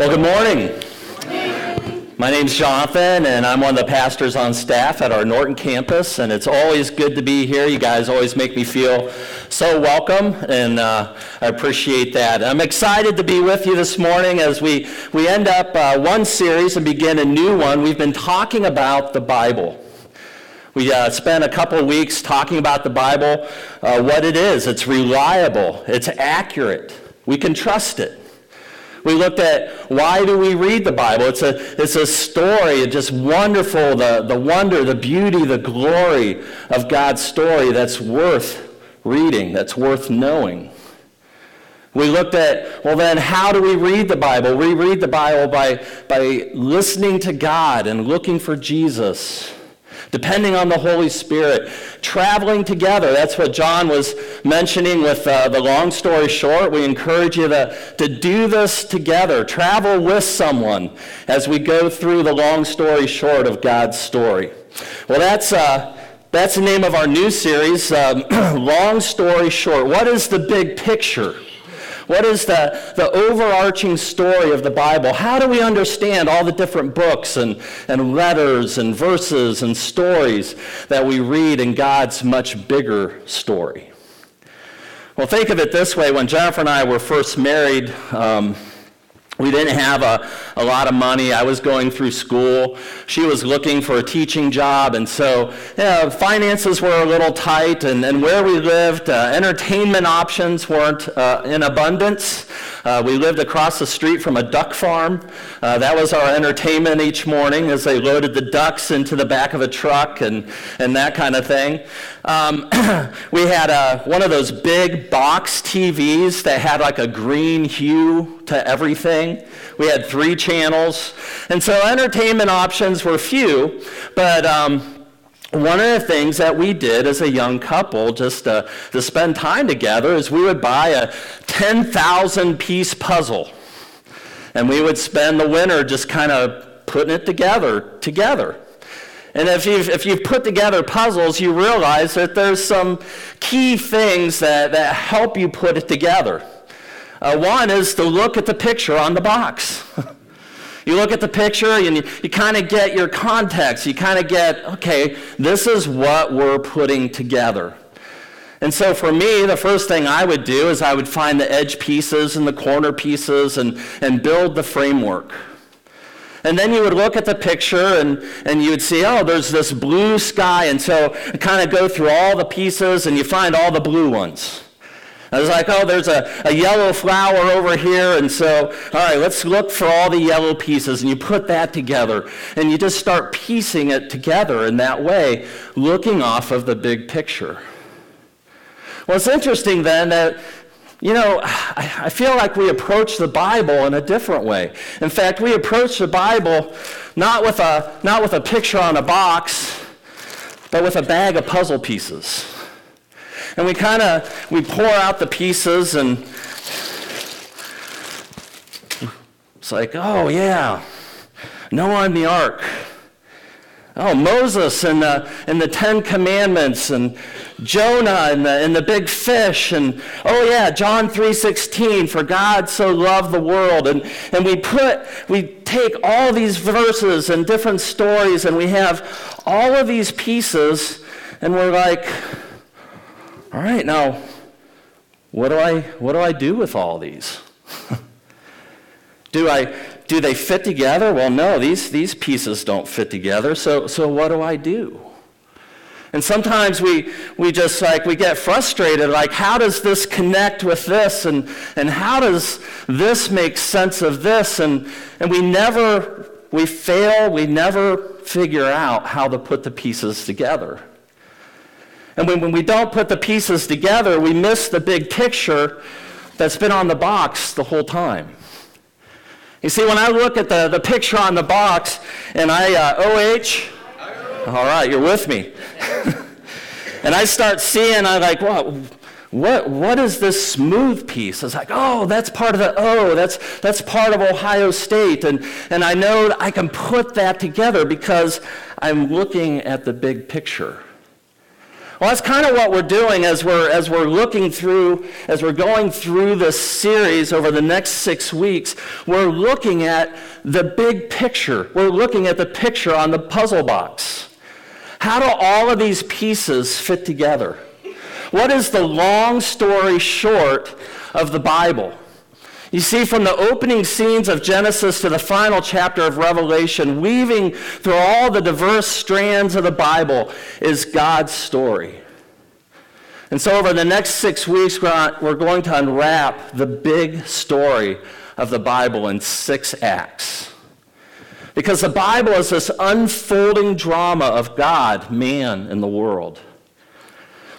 Well, good morning. My name's Jonathan, and I'm one of the pastors on staff at our Norton campus, and it's always good to be here. You guys always make me feel so welcome, and uh, I appreciate that. I'm excited to be with you this morning as we, we end up uh, one series and begin a new one. We've been talking about the Bible. We uh, spent a couple weeks talking about the Bible, uh, what it is. It's reliable, it's accurate, we can trust it. We looked at why do we read the Bible? It's a, it's a story, just wonderful, the, the wonder, the beauty, the glory of God's story that's worth reading, that's worth knowing. We looked at, well, then, how do we read the Bible? We read the Bible by, by listening to God and looking for Jesus depending on the Holy Spirit, traveling together. That's what John was mentioning with uh, the long story short. We encourage you to, to do this together, travel with someone as we go through the long story short of God's story. Well, that's. Uh, that's the name of our new series, um, Long Story Short. What is the big picture? What is the, the overarching story of the Bible? How do we understand all the different books and, and letters and verses and stories that we read in God's much bigger story? Well, think of it this way. When Jennifer and I were first married, um, we didn't have a, a lot of money. I was going through school. She was looking for a teaching job. And so yeah, finances were a little tight. And, and where we lived, uh, entertainment options weren't uh, in abundance. Uh, we lived across the street from a duck farm. Uh, that was our entertainment each morning as they loaded the ducks into the back of a truck and, and that kind of thing. Um, we had a, one of those big box TVs that had like a green hue to everything. We had three channels. And so entertainment options were few, but um, one of the things that we did as a young couple just to, to spend time together is we would buy a 10,000 piece puzzle. And we would spend the winter just kind of putting it together, together. And if you've, if you've put together puzzles, you realize that there's some key things that, that help you put it together. Uh, one is to look at the picture on the box. you look at the picture and you, you kind of get your context. You kind of get, okay, this is what we're putting together. And so for me, the first thing I would do is I would find the edge pieces and the corner pieces and, and build the framework. And then you would look at the picture and, and you would see, oh, there's this blue sky. And so kind of go through all the pieces and you find all the blue ones. I was like, oh, there's a, a yellow flower over here. And so, all right, let's look for all the yellow pieces. And you put that together. And you just start piecing it together in that way, looking off of the big picture. Well, it's interesting then that you know, I feel like we approach the Bible in a different way. In fact, we approach the Bible not with a, not with a picture on a box, but with a bag of puzzle pieces. And we kind of, we pour out the pieces and it's like, oh yeah, Noah and the ark. Oh, Moses and the, and the Ten Commandments and Jonah and the, and the big fish. And oh yeah, John 3.16, for God so loved the world. And, and we put, we take all these verses and different stories and we have all of these pieces and we're like, all right, now, what do I, what do I do with all these? do I do they fit together? Well, no, these, these pieces don't fit together. So, so what do I do? And sometimes we, we just like, we get frustrated, like, how does this connect with this? And, and how does this make sense of this? And, and we never, we fail, we never figure out how to put the pieces together. And when, when we don't put the pieces together, we miss the big picture that's been on the box the whole time. You see, when I look at the, the picture on the box and I, uh, OH, all right, you're with me. and I start seeing, I'm like, what, what, what is this smooth piece? It's like, oh, that's part of the O, that's, that's part of Ohio State. And, and I know I can put that together because I'm looking at the big picture. Well, that's kind of what we're doing as we're, as we're looking through, as we're going through this series over the next six weeks. We're looking at the big picture. We're looking at the picture on the puzzle box. How do all of these pieces fit together? What is the long story short of the Bible? You see, from the opening scenes of Genesis to the final chapter of Revelation, weaving through all the diverse strands of the Bible is God's story. And so, over the next six weeks, we're going to unwrap the big story of the Bible in six acts. Because the Bible is this unfolding drama of God, man, and the world.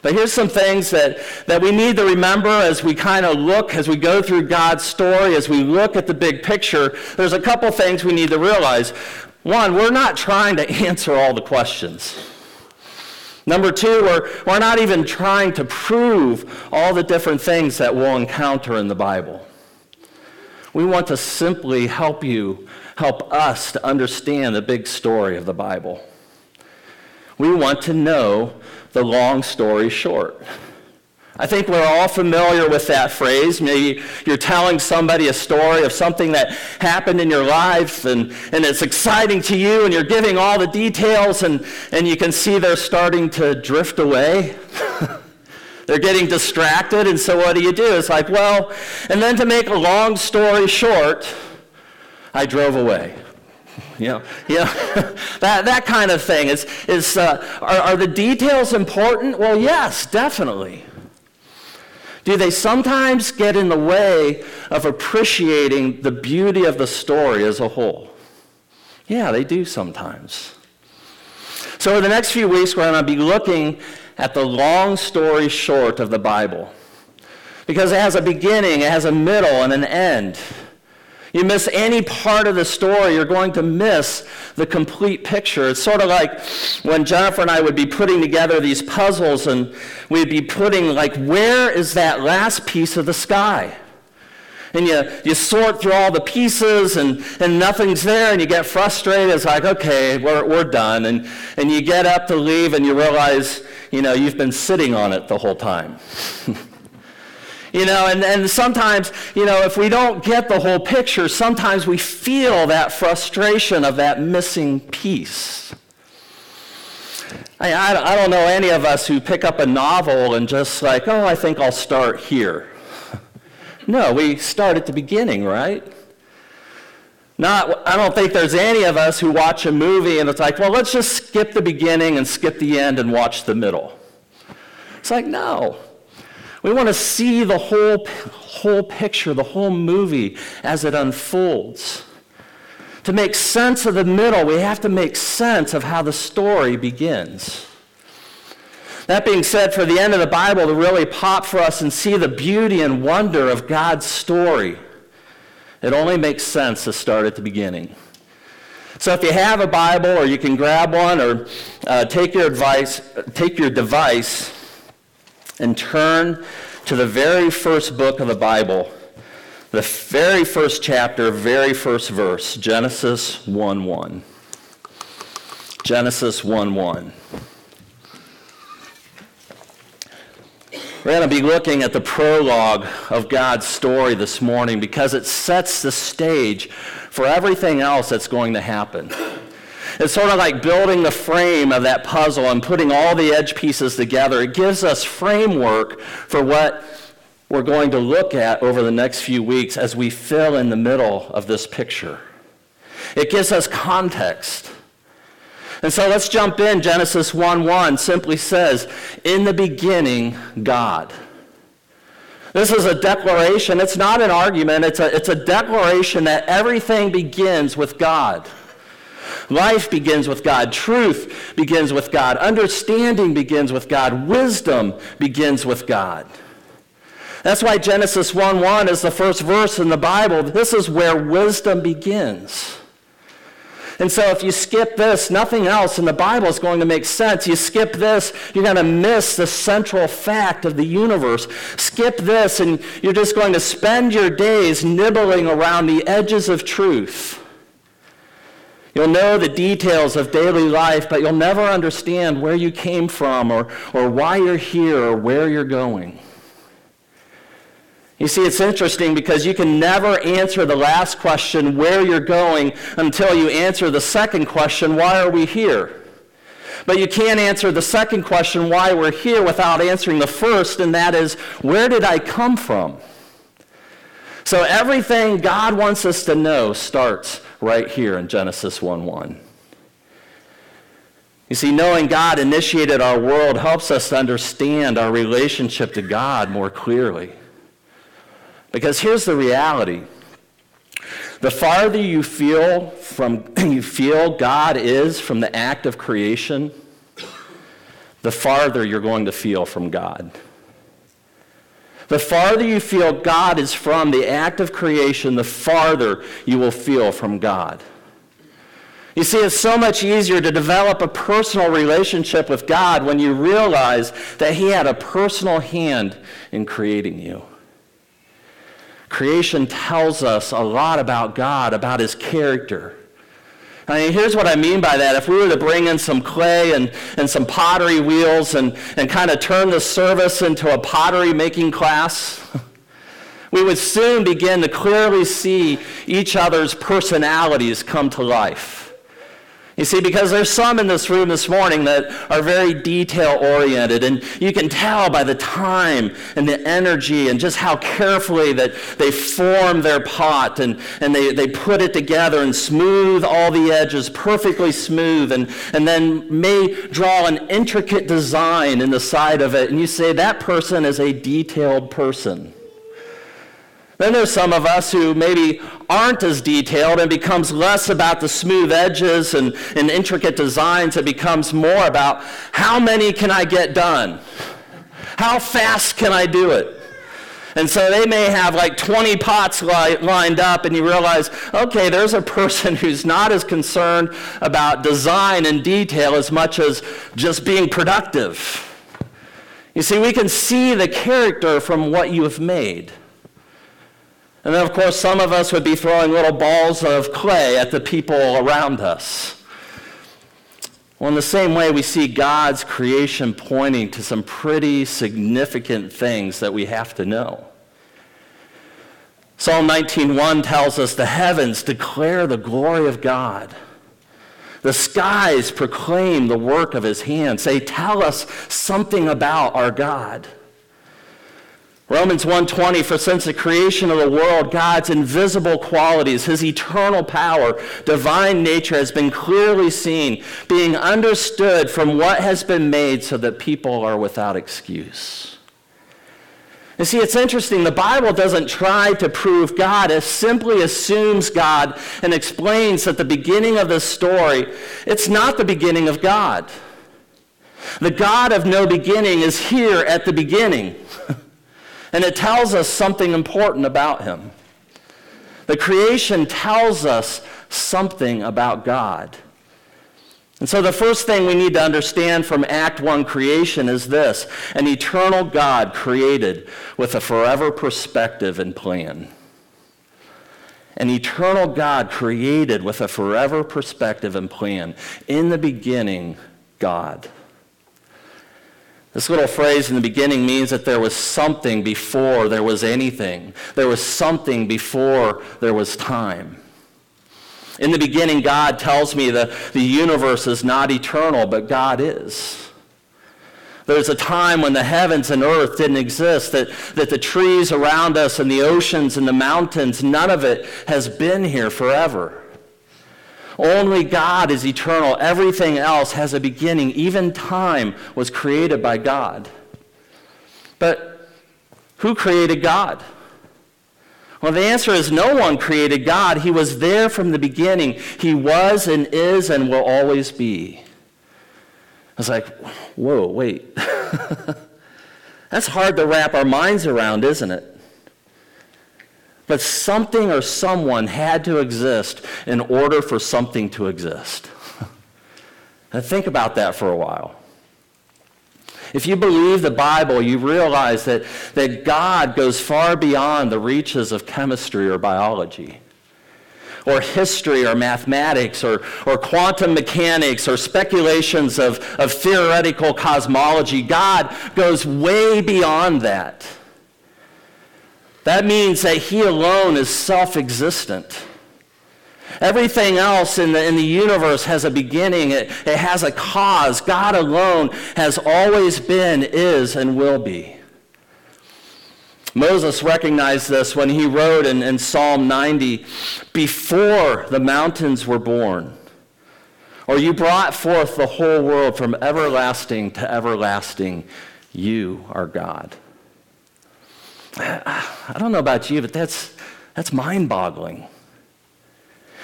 But here's some things that, that we need to remember as we kind of look, as we go through God's story, as we look at the big picture. There's a couple things we need to realize. One, we're not trying to answer all the questions. Number two, we're, we're not even trying to prove all the different things that we'll encounter in the Bible. We want to simply help you, help us to understand the big story of the Bible. We want to know the long story short. I think we're all familiar with that phrase. Maybe you're telling somebody a story of something that happened in your life and, and it's exciting to you and you're giving all the details and, and you can see they're starting to drift away. they're getting distracted and so what do you do? It's like, well, and then to make a long story short, I drove away. You know that, that kind of thing. Is, is, uh, are, are the details important? Well, yes, definitely. Do they sometimes get in the way of appreciating the beauty of the story as a whole? Yeah, they do sometimes. So, in the next few weeks, we're going to be looking at the long story short of the Bible. Because it has a beginning, it has a middle, and an end. You miss any part of the story, you're going to miss the complete picture. It's sort of like when Jennifer and I would be putting together these puzzles and we'd be putting, like, where is that last piece of the sky? And you, you sort through all the pieces and, and nothing's there and you get frustrated. It's like, okay, we're, we're done. And, and you get up to leave and you realize, you know, you've been sitting on it the whole time. You know, and, and sometimes, you know, if we don't get the whole picture, sometimes we feel that frustration of that missing piece. I, I, I don't know any of us who pick up a novel and just like, oh, I think I'll start here. no, we start at the beginning, right? Not, I don't think there's any of us who watch a movie and it's like, well, let's just skip the beginning and skip the end and watch the middle. It's like, no. We want to see the whole, whole picture, the whole movie as it unfolds. To make sense of the middle, we have to make sense of how the story begins. That being said, for the end of the Bible to really pop for us and see the beauty and wonder of God's story, it only makes sense to start at the beginning. So if you have a Bible, or you can grab one, or uh, take your advice, take your device and turn to the very first book of the Bible, the very first chapter, very first verse, Genesis 1 1. Genesis 1 1. We're going to be looking at the prologue of God's story this morning because it sets the stage for everything else that's going to happen. It's sort of like building the frame of that puzzle and putting all the edge pieces together. It gives us framework for what we're going to look at over the next few weeks as we fill in the middle of this picture. It gives us context. And so let's jump in. Genesis 1 1 simply says, In the beginning, God. This is a declaration. It's not an argument, it's a, it's a declaration that everything begins with God. Life begins with God. Truth begins with God. Understanding begins with God. Wisdom begins with God. That's why Genesis 1 1 is the first verse in the Bible. This is where wisdom begins. And so if you skip this, nothing else in the Bible is going to make sense. You skip this, you're going to miss the central fact of the universe. Skip this, and you're just going to spend your days nibbling around the edges of truth. You'll know the details of daily life, but you'll never understand where you came from or, or why you're here or where you're going. You see, it's interesting because you can never answer the last question, where you're going, until you answer the second question, why are we here? But you can't answer the second question, why we're here, without answering the first, and that is, where did I come from? So everything God wants us to know starts right here in Genesis 1 1. You see, knowing God initiated our world helps us to understand our relationship to God more clearly. Because here's the reality. The farther you feel from you feel God is from the act of creation, the farther you're going to feel from God. The farther you feel God is from the act of creation, the farther you will feel from God. You see, it's so much easier to develop a personal relationship with God when you realize that He had a personal hand in creating you. Creation tells us a lot about God, about his character. I mean, here's what I mean by that. If we were to bring in some clay and, and some pottery wheels and, and kind of turn the service into a pottery making class, we would soon begin to clearly see each other's personalities come to life. You see, because there's some in this room this morning that are very detail oriented, and you can tell by the time and the energy and just how carefully that they form their pot and, and they, they put it together and smooth all the edges perfectly smooth, and, and then may draw an intricate design in the side of it. And you say, that person is a detailed person. Then there's some of us who maybe aren't as detailed and becomes less about the smooth edges and, and intricate designs. It becomes more about how many can I get done? How fast can I do it? And so they may have like 20 pots li- lined up, and you realize, okay, there's a person who's not as concerned about design and detail as much as just being productive. You see, we can see the character from what you have made. And then, of course, some of us would be throwing little balls of clay at the people around us. Well, in the same way, we see God's creation pointing to some pretty significant things that we have to know. Psalm 19:1 tells us the heavens declare the glory of God. The skies proclaim the work of his hands. They tell us something about our God. Romans 1:20 for since the creation of the world God's invisible qualities his eternal power divine nature has been clearly seen being understood from what has been made so that people are without excuse. You see, it's interesting. The Bible doesn't try to prove God. It simply assumes God and explains that the beginning of the story, it's not the beginning of God. The God of no beginning is here at the beginning. And it tells us something important about him. The creation tells us something about God. And so the first thing we need to understand from Act 1 creation is this an eternal God created with a forever perspective and plan. An eternal God created with a forever perspective and plan. In the beginning, God. This little phrase in the beginning means that there was something before there was anything. There was something before there was time. In the beginning, God tells me that the universe is not eternal, but God is. There's a time when the heavens and earth didn't exist, that, that the trees around us and the oceans and the mountains, none of it has been here forever. Only God is eternal. Everything else has a beginning. Even time was created by God. But who created God? Well, the answer is no one created God. He was there from the beginning. He was and is and will always be. I was like, whoa, wait. That's hard to wrap our minds around, isn't it? But something or someone had to exist in order for something to exist. now think about that for a while. If you believe the Bible, you realize that, that God goes far beyond the reaches of chemistry or biology. or history or mathematics or, or quantum mechanics or speculations of, of theoretical cosmology. God goes way beyond that. That means that He alone is self existent. Everything else in the, in the universe has a beginning, it, it has a cause. God alone has always been, is, and will be. Moses recognized this when he wrote in, in Psalm 90 Before the mountains were born, or you brought forth the whole world from everlasting to everlasting, you are God. I don't know about you, but that's, that's mind boggling.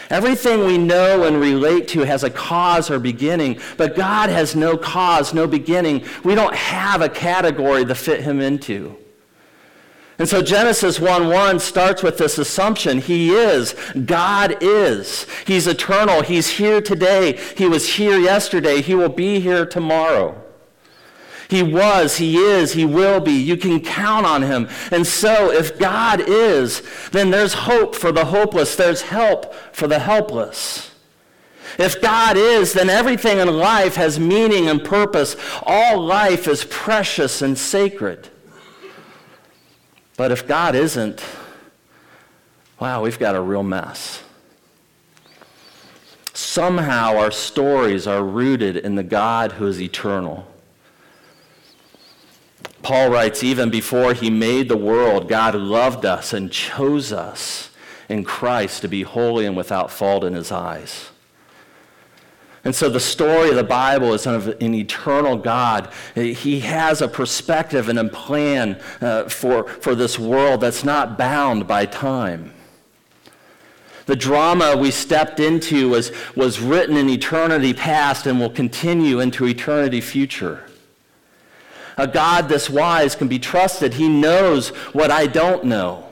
Everything we know and relate to has a cause or beginning, but God has no cause, no beginning. We don't have a category to fit him into. And so Genesis 1 1 starts with this assumption He is. God is. He's eternal. He's here today. He was here yesterday. He will be here tomorrow. He was, He is, He will be. You can count on Him. And so, if God is, then there's hope for the hopeless, there's help for the helpless. If God is, then everything in life has meaning and purpose. All life is precious and sacred. But if God isn't, wow, we've got a real mess. Somehow our stories are rooted in the God who is eternal. Paul writes, even before he made the world, God loved us and chose us in Christ to be holy and without fault in his eyes. And so the story of the Bible is of an eternal God. He has a perspective and a plan uh, for, for this world that's not bound by time. The drama we stepped into was, was written in eternity past and will continue into eternity future. A God this wise can be trusted. He knows what I don't know.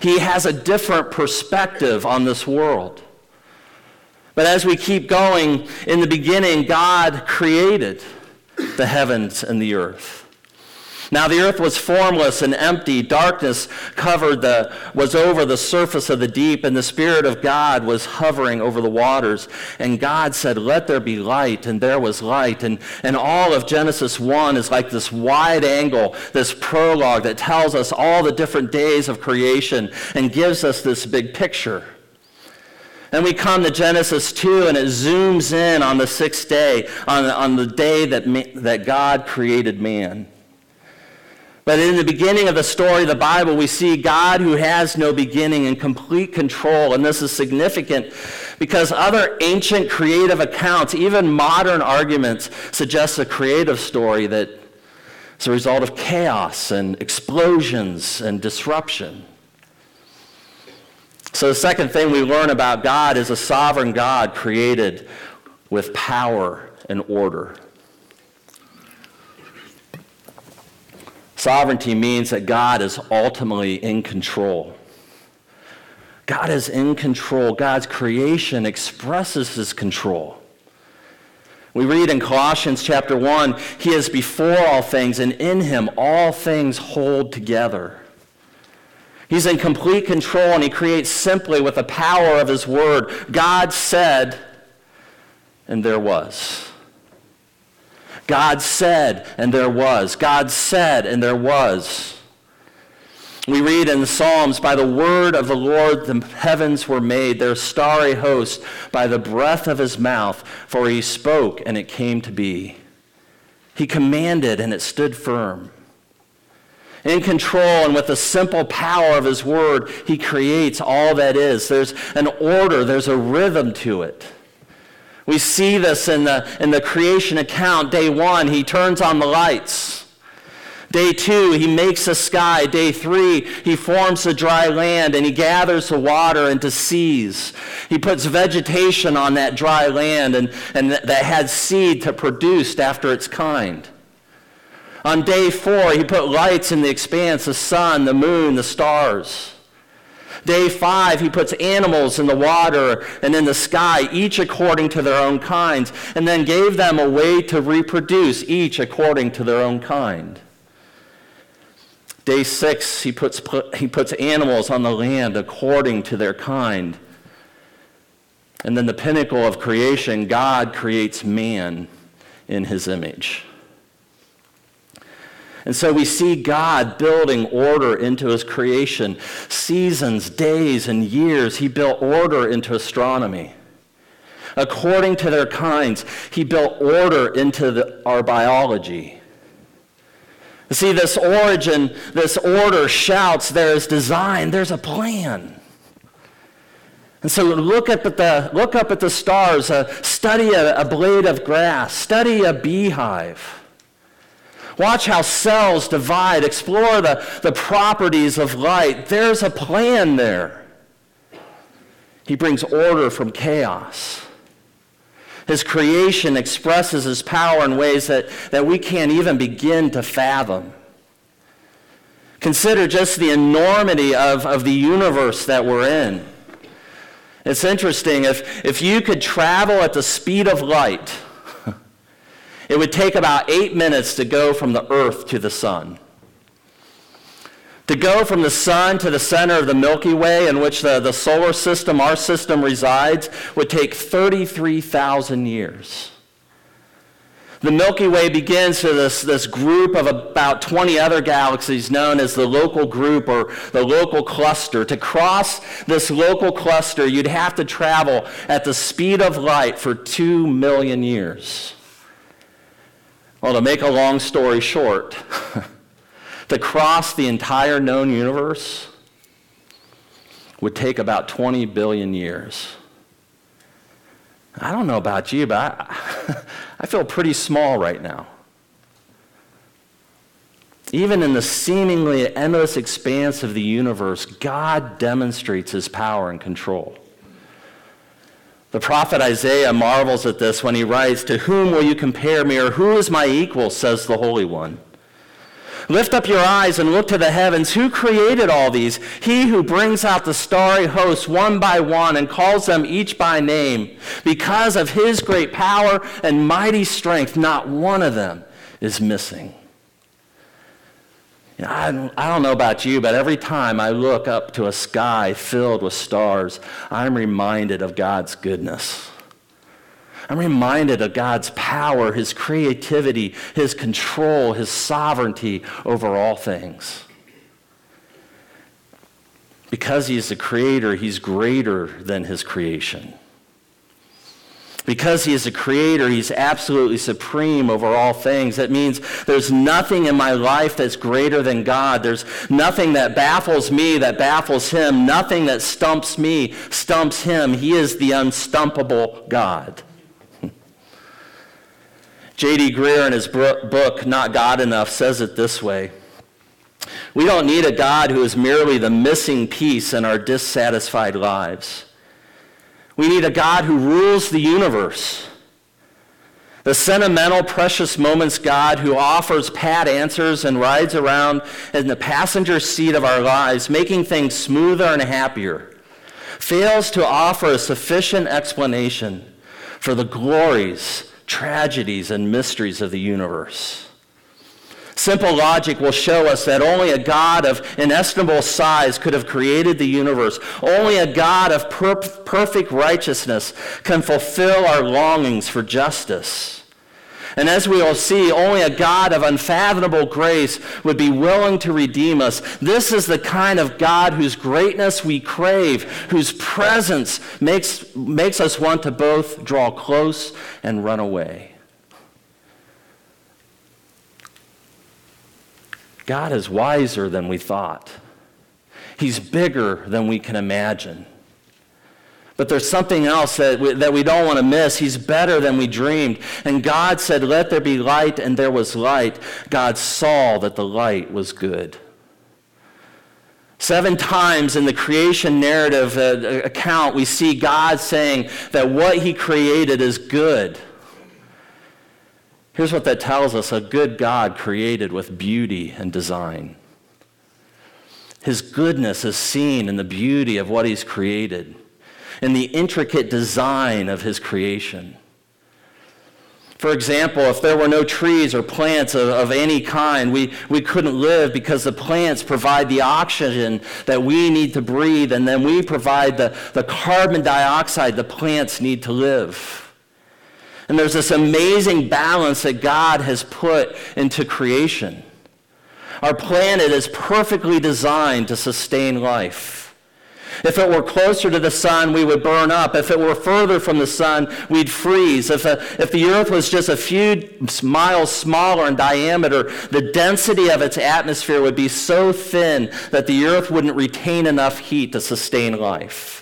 He has a different perspective on this world. But as we keep going, in the beginning, God created the heavens and the earth. Now the earth was formless and empty. Darkness covered the, was over the surface of the deep, and the Spirit of God was hovering over the waters. And God said, Let there be light, and there was light. And, and all of Genesis 1 is like this wide angle, this prologue that tells us all the different days of creation and gives us this big picture. Then we come to Genesis 2, and it zooms in on the sixth day, on, on the day that, that God created man. But in the beginning of the story of the Bible, we see God who has no beginning and complete control. And this is significant because other ancient creative accounts, even modern arguments, suggest a creative story that is a result of chaos and explosions and disruption. So, the second thing we learn about God is a sovereign God created with power and order. Sovereignty means that God is ultimately in control. God is in control. God's creation expresses his control. We read in Colossians chapter 1 He is before all things, and in him all things hold together. He's in complete control and he creates simply with the power of his word. God said, and there was. God said, and there was. God said, and there was. We read in the Psalms, by the word of the Lord the heavens were made, their starry host, by the breath of his mouth, for he spoke, and it came to be. He commanded, and it stood firm in control and with the simple power of his word, he creates all that is. There's an order, there's a rhythm to it. We see this in the, in the creation account. Day one, he turns on the lights. Day two, he makes the sky. Day three, he forms the dry land and he gathers the water into seas. He puts vegetation on that dry land and, and that had seed to produce after its kind. On day four, he put lights in the expanse the sun, the moon, the stars. Day five, he puts animals in the water and in the sky, each according to their own kinds, and then gave them a way to reproduce, each according to their own kind. Day six, he puts, he puts animals on the land according to their kind. And then the pinnacle of creation, God creates man in his image. And so we see God building order into his creation. Seasons, days, and years, he built order into astronomy. According to their kinds, he built order into the, our biology. See, this origin, this order shouts there is design, there's a plan. And so look up at the, look up at the stars, uh, study a, a blade of grass, study a beehive. Watch how cells divide, explore the, the properties of light. There's a plan there. He brings order from chaos. His creation expresses his power in ways that, that we can't even begin to fathom. Consider just the enormity of, of the universe that we're in. It's interesting, if, if you could travel at the speed of light, it would take about eight minutes to go from the earth to the sun. To go from the sun to the center of the Milky Way, in which the, the solar system, our system, resides, would take 33,000 years. The Milky Way begins to this, this group of about 20 other galaxies known as the local group or the local cluster. To cross this local cluster, you'd have to travel at the speed of light for 2 million years. Well, to make a long story short, to cross the entire known universe would take about 20 billion years. I don't know about you, but I, I feel pretty small right now. Even in the seemingly endless expanse of the universe, God demonstrates his power and control. The prophet Isaiah marvels at this when he writes, To whom will you compare me, or who is my equal, says the Holy One. Lift up your eyes and look to the heavens. Who created all these? He who brings out the starry hosts one by one and calls them each by name. Because of his great power and mighty strength, not one of them is missing. I, don't, I don't know about you, but every time I look up to a sky filled with stars, I'm reminded of God's goodness. I'm reminded of God's power, His creativity, His control, His sovereignty over all things. Because He is the creator, He's greater than His creation. Because he is a creator, he's absolutely supreme over all things. That means there's nothing in my life that's greater than God. There's nothing that baffles me that baffles him. Nothing that stumps me stumps him. He is the unstumpable God. J.D. Greear, in his book, Not God Enough, says it this way We don't need a God who is merely the missing piece in our dissatisfied lives. We need a God who rules the universe. The sentimental, precious moments God who offers pat answers and rides around in the passenger seat of our lives, making things smoother and happier, fails to offer a sufficient explanation for the glories, tragedies, and mysteries of the universe. Simple logic will show us that only a God of inestimable size could have created the universe. Only a God of per- perfect righteousness can fulfill our longings for justice. And as we will see, only a God of unfathomable grace would be willing to redeem us. This is the kind of God whose greatness we crave, whose presence makes, makes us want to both draw close and run away. God is wiser than we thought. He's bigger than we can imagine. But there's something else that we, that we don't want to miss. He's better than we dreamed. And God said, Let there be light, and there was light. God saw that the light was good. Seven times in the creation narrative uh, account, we see God saying that what he created is good. Here's what that tells us a good God created with beauty and design. His goodness is seen in the beauty of what he's created, in the intricate design of his creation. For example, if there were no trees or plants of, of, any kind, we, we couldn't live because the plants provide the oxygen that we need to breathe, and then we provide the, the carbon dioxide the plants need to live. And there's this amazing balance that God has put into creation. Our planet is perfectly designed to sustain life. If it were closer to the sun, we would burn up. If it were further from the sun, we'd freeze. If, a, if the earth was just a few miles smaller in diameter, the density of its atmosphere would be so thin that the earth wouldn't retain enough heat to sustain life.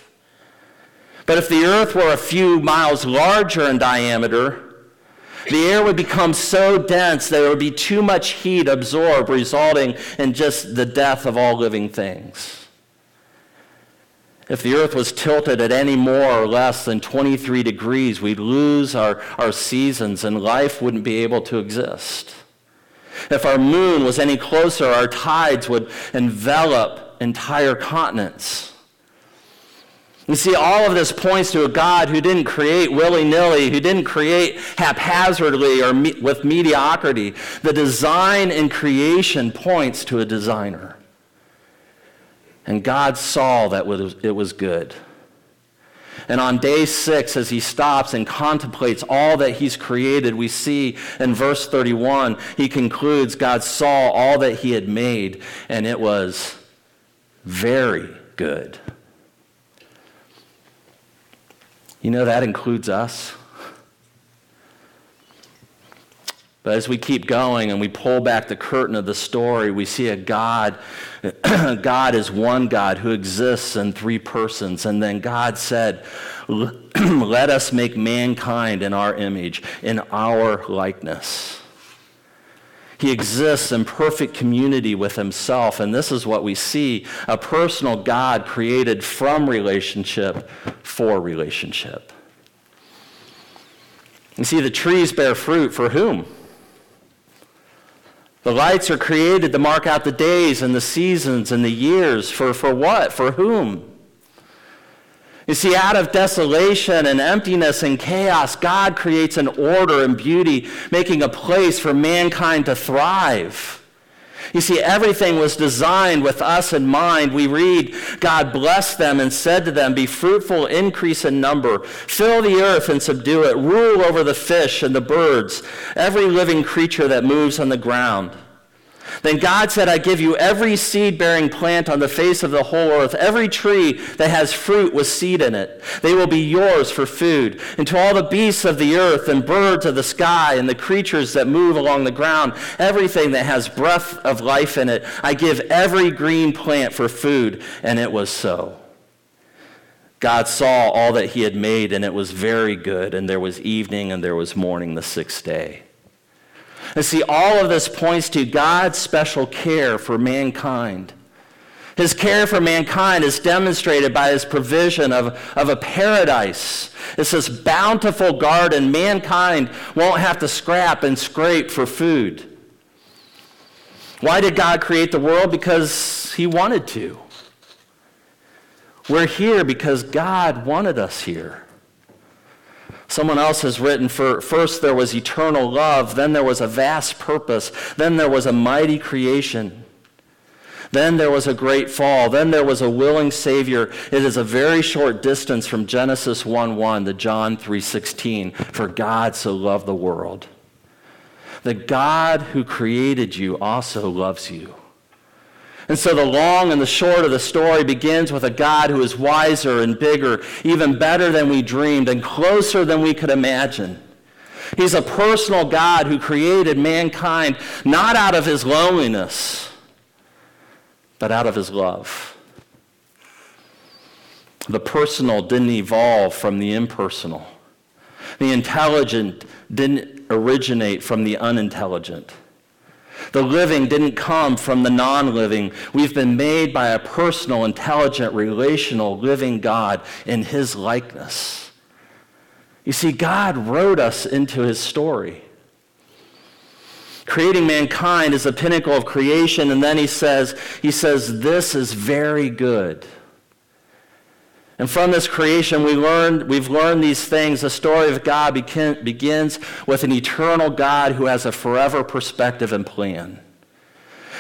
But if the earth were a few miles larger in diameter, the air would become so dense that there would be too much heat absorbed, resulting in just the death of all living things. If the earth was tilted at any more or less than 23 degrees, we'd lose our, our seasons and life wouldn't be able to exist. If our moon was any closer, our tides would envelop entire continents. You see, all of this points to a God who didn't create willy nilly, who didn't create haphazardly or me- with mediocrity. The design and creation points to a designer. And God saw that it was good. And on day six, as he stops and contemplates all that he's created, we see in verse 31, he concludes God saw all that he had made, and it was very good. You know, that includes us. But as we keep going and we pull back the curtain of the story, we see a God. God is one God who exists in three persons. And then God said, Let us make mankind in our image, in our likeness. He exists in perfect community with himself. And this is what we see a personal God created from relationship for relationship. You see, the trees bear fruit for whom? The lights are created to mark out the days and the seasons and the years. For, for what? For whom? You see, out of desolation and emptiness and chaos, God creates an order and beauty, making a place for mankind to thrive. You see, everything was designed with us in mind. We read, God blessed them and said to them, Be fruitful, increase in number, fill the earth and subdue it, rule over the fish and the birds, every living creature that moves on the ground. Then God said, I give you every seed bearing plant on the face of the whole earth, every tree that has fruit with seed in it. They will be yours for food. And to all the beasts of the earth, and birds of the sky, and the creatures that move along the ground, everything that has breath of life in it, I give every green plant for food. And it was so. God saw all that he had made, and it was very good. And there was evening and there was morning the sixth day. And see, all of this points to God's special care for mankind. His care for mankind is demonstrated by his provision of, of a paradise. It's this bountiful garden. Mankind won't have to scrap and scrape for food. Why did God create the world? Because he wanted to. We're here because God wanted us here. Someone else has written, for first there was eternal love, then there was a vast purpose, then there was a mighty creation. Then there was a great fall. Then there was a willing Savior. It is a very short distance from Genesis 1:1 to John 3:16. For God so loved the world. The God who created you also loves you. And so the long and the short of the story begins with a God who is wiser and bigger, even better than we dreamed, and closer than we could imagine. He's a personal God who created mankind not out of his loneliness, but out of his love. The personal didn't evolve from the impersonal. The intelligent didn't originate from the unintelligent. The living didn't come from the non living. We've been made by a personal, intelligent, relational, living God in his likeness. You see, God wrote us into his story. Creating mankind is the pinnacle of creation, and then he says, he says, this is very good. And from this creation, we learned, we've learned these things. The story of God begin, begins with an eternal God who has a forever perspective and plan.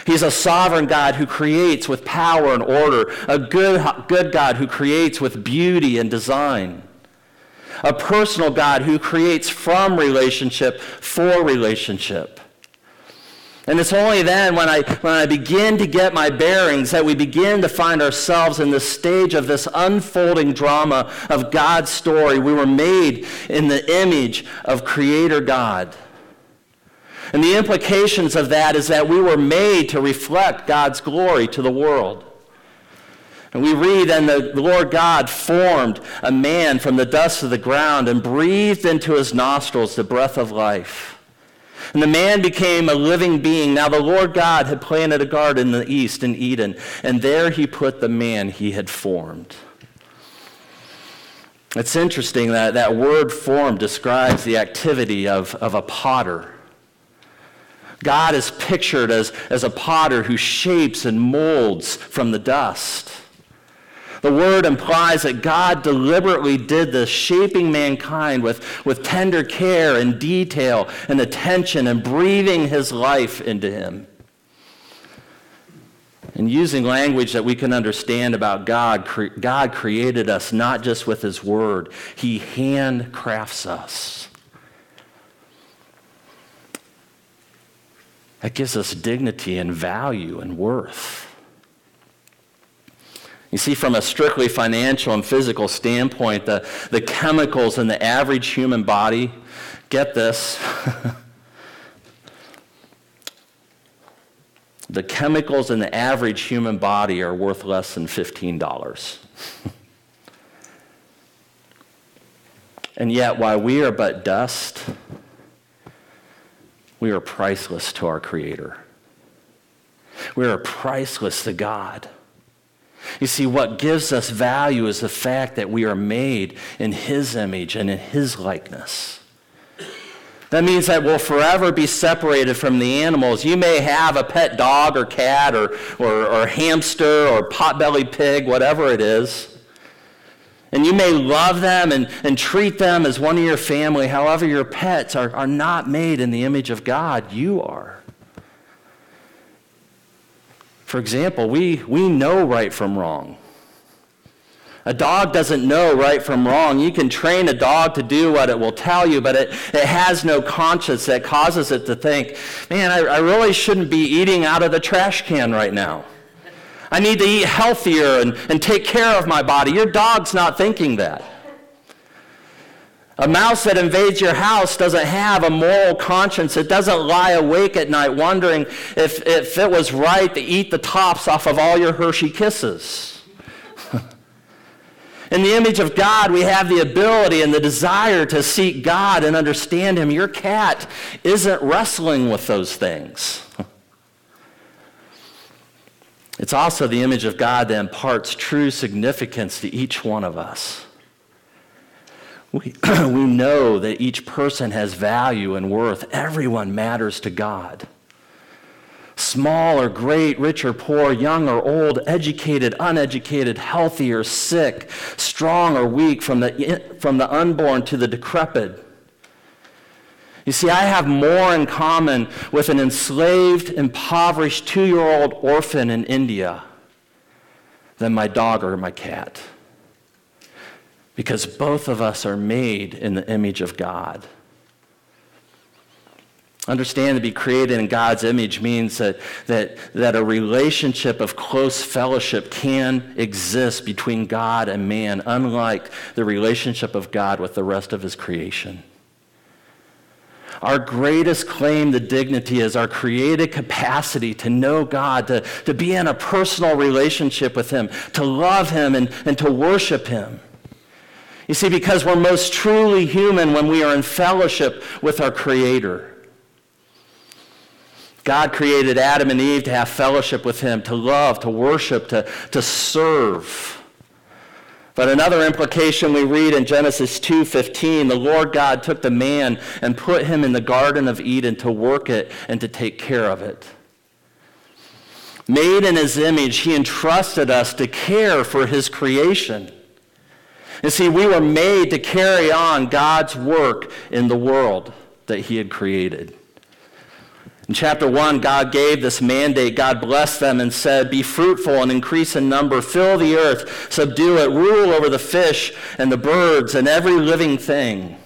He's a sovereign God who creates with power and order, a good, good God who creates with beauty and design, a personal God who creates from relationship for relationship. And it's only then when I, when I begin to get my bearings that we begin to find ourselves in the stage of this unfolding drama of God's story. We were made in the image of Creator God. And the implications of that is that we were made to reflect God's glory to the world. And we read, and the Lord God formed a man from the dust of the ground and breathed into his nostrils the breath of life. And the man became a living being. Now the Lord God had planted a garden in the east in Eden, and there he put the man he had formed. It's interesting that that word form describes the activity of, of a potter. God is pictured as, as a potter who shapes and molds from the dust. The word implies that God deliberately did this, shaping mankind with, with tender care and detail and attention and breathing his life into him. And using language that we can understand about God, God created us not just with his word, he handcrafts us. That gives us dignity and value and worth. You see, from a strictly financial and physical standpoint, the, the chemicals in the average human body, get this, the chemicals in the average human body are worth less than $15. and yet, while we are but dust, we are priceless to our Creator. We are priceless to God. You see, what gives us value is the fact that we are made in His image and in His likeness. That means that we'll forever be separated from the animals. You may have a pet dog or cat or, or, or hamster or potbelly pig, whatever it is. And you may love them and, and treat them as one of your family. However, your pets are, are not made in the image of God. You are. For example, we, we know right from wrong. A dog doesn't know right from wrong. You can train a dog to do what it will tell you, but it, it has no conscience that causes it to think, man, I, I really shouldn't be eating out of the trash can right now. I need to eat healthier and, and take care of my body. Your dog's not thinking that. A mouse that invades your house doesn't have a moral conscience. It doesn't lie awake at night wondering if, if it was right to eat the tops off of all your Hershey kisses. In the image of God, we have the ability and the desire to seek God and understand Him. Your cat isn't wrestling with those things. It's also the image of God that imparts true significance to each one of us. We, we know that each person has value and worth. Everyone matters to God. Small or great, rich or poor, young or old, educated, uneducated, healthy or sick, strong or weak, from the, from the unborn to the decrepit. You see, I have more in common with an enslaved, impoverished two year old orphan in India than my dog or my cat because both of us are made in the image of God. Understand to be created in God's image means that, that, that a relationship of close fellowship can exist between God and man, unlike the relationship of God with the rest of his creation. Our greatest claim to dignity is our created capacity to know God, to, to be in a personal relationship with Him, to love Him, and, and to worship Him. You see, because we're most truly human when we are in fellowship with our Creator. God created Adam and Eve to have fellowship with Him, to love, to worship, to, to serve. But another implication we read in Genesis 2:15, the Lord God took the man and put him in the garden of Eden to work it and to take care of it. Made in his image, he entrusted us to care for his creation. And see, we were made to carry on God's work in the world that He had created. In chapter 1, God gave this mandate. God blessed them and said, Be fruitful and increase in number, fill the earth, subdue it, rule over the fish and the birds and every living thing.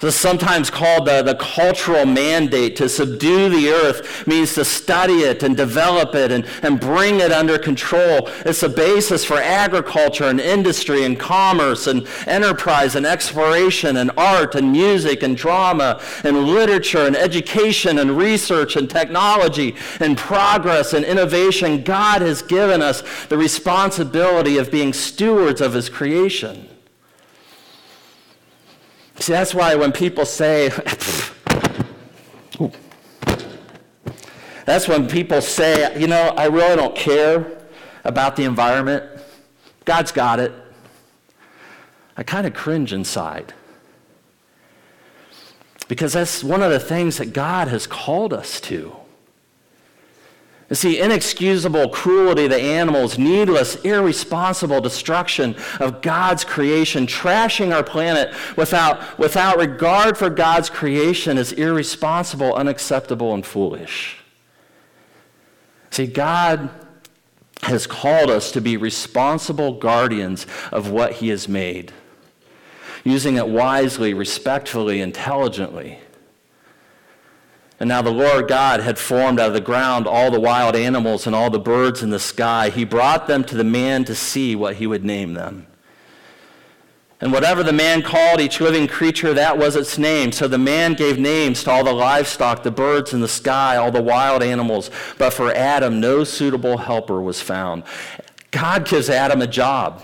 This is sometimes called the, the cultural mandate. To subdue the earth means to study it and develop it and, and bring it under control. It's the basis for agriculture and industry and commerce and enterprise and exploration and art and music and drama and literature and education and research and technology and progress and innovation. God has given us the responsibility of being stewards of his creation. See, that's why when people say, that's when people say, you know, I really don't care about the environment. God's got it. I kind of cringe inside. Because that's one of the things that God has called us to. You see, inexcusable cruelty to animals, needless, irresponsible destruction of God's creation, trashing our planet without, without regard for God's creation is irresponsible, unacceptable, and foolish. See, God has called us to be responsible guardians of what He has made, using it wisely, respectfully, intelligently. And now the Lord God had formed out of the ground all the wild animals and all the birds in the sky. He brought them to the man to see what he would name them. And whatever the man called each living creature, that was its name. So the man gave names to all the livestock, the birds in the sky, all the wild animals. But for Adam, no suitable helper was found. God gives Adam a job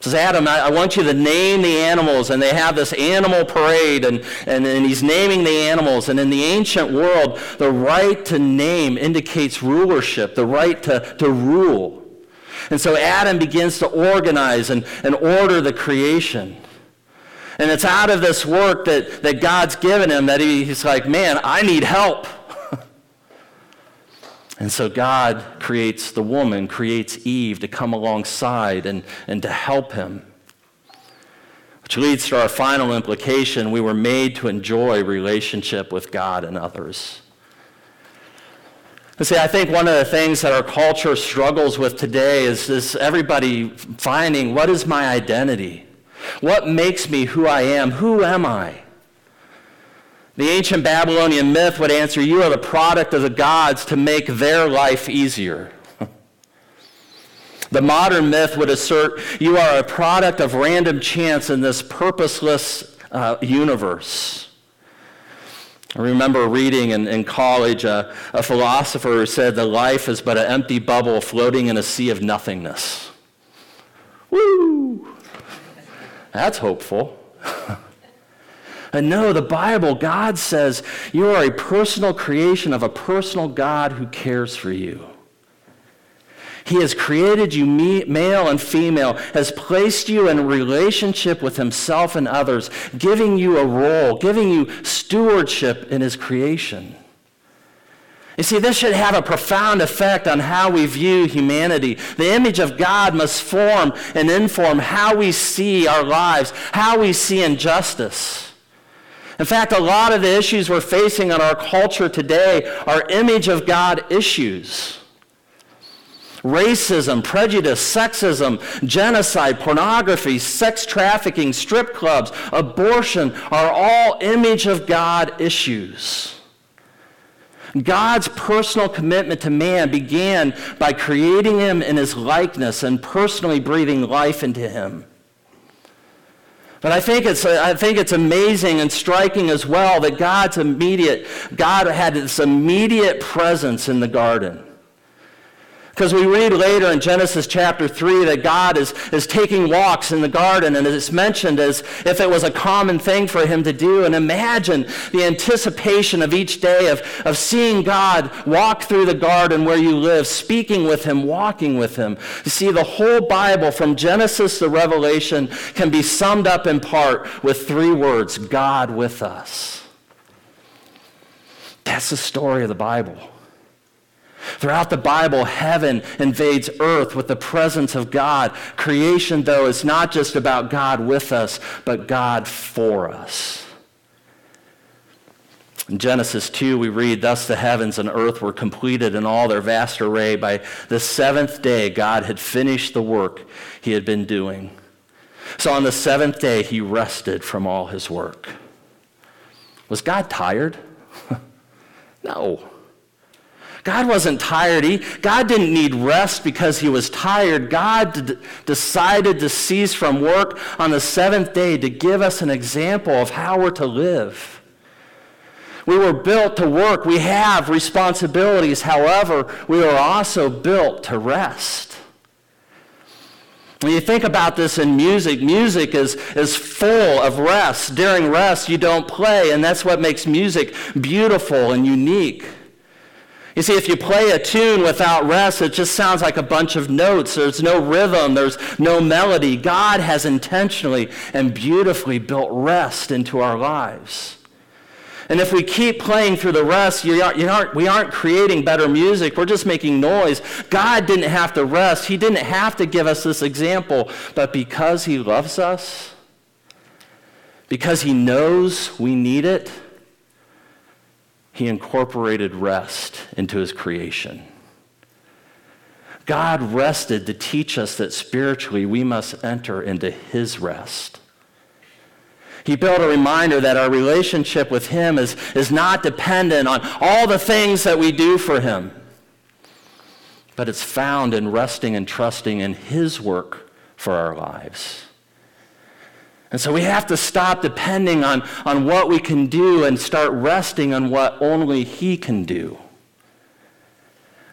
says, Adam, I, I, want you to name the animals. And they have this animal parade, and, and, and he's naming the animals. And in the ancient world, the right to name indicates rulership, the right to, to rule. And so Adam begins to organize and, and order the creation. And it's out of this work that, that God's given him that he, he's like, man, I need help. And so God creates the woman, creates Eve to come alongside and, and to help him. Which leads to our final implication we were made to enjoy relationship with God and others. And see, I think one of the things that our culture struggles with today is this everybody finding what is my identity? What makes me who I am? Who am I? The ancient Babylonian myth would answer, You are the product of the gods to make their life easier. the modern myth would assert, You are a product of random chance in this purposeless uh, universe. I remember reading in, in college uh, a philosopher who said that life is but an empty bubble floating in a sea of nothingness. Woo! That's hopeful. And no, the Bible, God says you are a personal creation of a personal God who cares for you. He has created you male and female, has placed you in relationship with himself and others, giving you a role, giving you stewardship in his creation. You see, this should have a profound effect on how we view humanity. The image of God must form and inform how we see our lives, how we see injustice. In fact, a lot of the issues we're facing in our culture today are image of God issues. Racism, prejudice, sexism, genocide, pornography, sex trafficking, strip clubs, abortion are all image of God issues. God's personal commitment to man began by creating him in his likeness and personally breathing life into him. But I think it's I think it's amazing and striking as well that God's immediate God had this immediate presence in the garden. Because we read later in Genesis chapter 3 that God is, is taking walks in the garden, and it's mentioned as if it was a common thing for him to do. And imagine the anticipation of each day of, of seeing God walk through the garden where you live, speaking with him, walking with him. You see, the whole Bible, from Genesis to Revelation, can be summed up in part with three words God with us. That's the story of the Bible. Throughout the Bible, heaven invades earth with the presence of God. Creation, though, is not just about God with us, but God for us. In Genesis 2, we read, Thus the heavens and earth were completed in all their vast array. By the seventh day, God had finished the work he had been doing. So on the seventh day, he rested from all his work. Was God tired? no. God wasn't tired. He, God didn't need rest because he was tired. God d- decided to cease from work on the seventh day to give us an example of how we're to live. We were built to work. We have responsibilities. However, we are also built to rest. When you think about this in music, music is, is full of rest. During rest, you don't play, and that's what makes music beautiful and unique. You see, if you play a tune without rest, it just sounds like a bunch of notes. There's no rhythm, there's no melody. God has intentionally and beautifully built rest into our lives. And if we keep playing through the rest, you aren't, you aren't, we aren't creating better music. We're just making noise. God didn't have to rest. He didn't have to give us this example. But because He loves us, because He knows we need it, He incorporated rest into His creation. God rested to teach us that spiritually we must enter into His rest. He built a reminder that our relationship with Him is, is not dependent on all the things that we do for Him, but it's found in resting and trusting in His work for our lives. And so we have to stop depending on, on what we can do and start resting on what only He can do.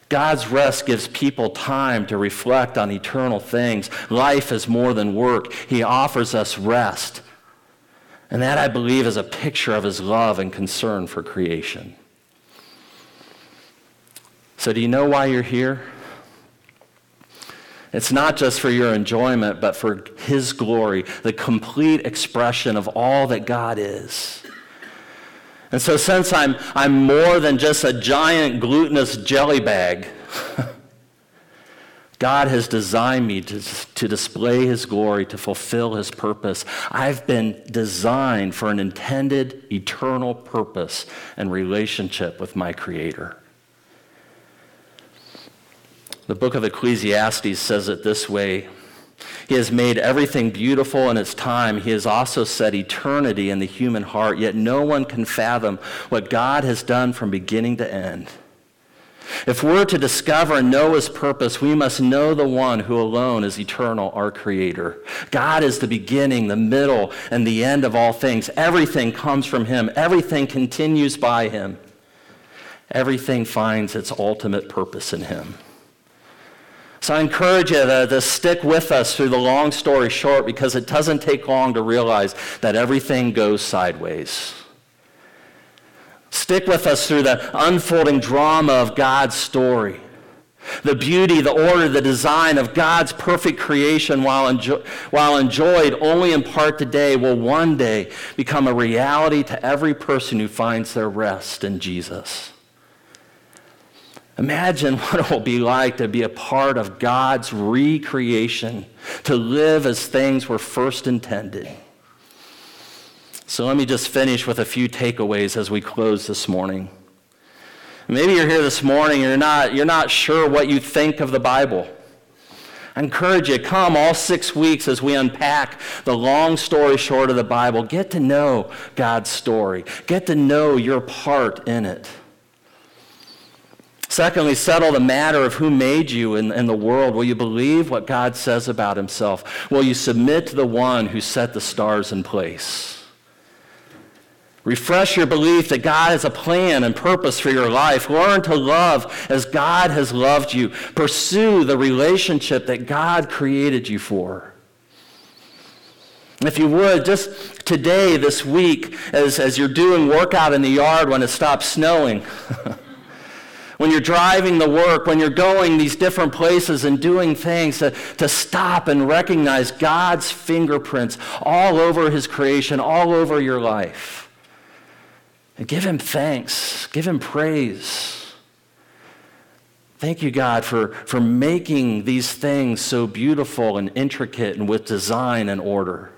God's rest gives people time to reflect on eternal things. Life is more than work. He offers us rest and that, I believe, is a picture of his love and concern for creation. So, do you know why you're here? It's not just for your enjoyment, but for his glory, the complete expression of all that God is. And so, since I'm, I'm more than just a giant glutinous jelly bag, God has designed me to, to display His glory, to fulfill His purpose. I've been designed for an intended eternal purpose and relationship with my Creator. The book of Ecclesiastes says it this way He has made everything beautiful in its time. He has also set eternity in the human heart, yet no one can fathom what God has done from beginning to end. If we're to discover and know his purpose, we must know the one who alone is eternal, our creator. God is the beginning, the middle, and the end of all things. Everything comes from him, everything continues by him. Everything finds its ultimate purpose in him. So I encourage you to, to, stick with us through the long story short because it doesn't take long to realize that everything goes sideways. Stick with us through the unfolding drama of God's story. The beauty, the order, the design of God's perfect creation, while, enjo- while enjoyed only in part today, will one day become a reality to every person who finds their rest in Jesus. Imagine what it will be like to be a part of God's recreation, to live as things were first intended. So let me just finish with a few takeaways as we close this morning. Maybe you're here this morning and you're not, you're not sure what you think of the Bible. I encourage you, come all six weeks as we unpack the long story short of the Bible. Get to know God's story, get to know your part in it. Secondly, settle the matter of who made you in, in, the world. Will you believe what God says about himself? Will you submit to the one who set the stars in place? Refresh your belief that God has a plan and purpose for your life. Learn to love as God has loved you. Pursue the relationship that God created you for. If you would, just today, this week, as, as you're doing workout in the yard when it stops snowing, when you're driving the work, when you're going these different places and doing things, to, to stop and recognize God's fingerprints all over his creation, all over your life. And give him thanks, give him praise. Thank you, God, for, for making these things so beautiful and intricate and with design and order.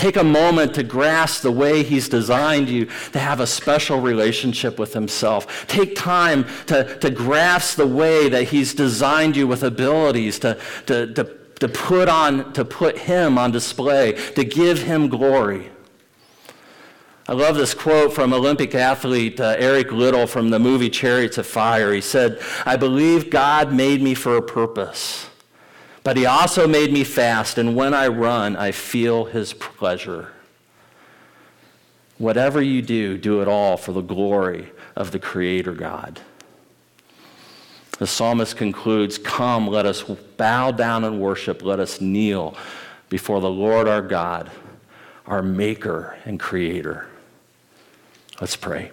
Take a moment to grasp the way He's designed you to have a special relationship with Himself. Take time to, to grasp the way that He's designed you with abilities to, to, to, to, put on, to put Him on display, to give Him glory. I love this quote from Olympic athlete uh, Eric Liddell from the movie Chariots of Fire. He said, I believe God made me for a purpose, but He also made me fast, and when I run, I feel His pleasure. Whatever you do, do it all for the glory of the Creator God. The psalmist concludes Come, let us bow down and worship, let us kneel before the Lord our God, our Maker and Creator. Let's pray.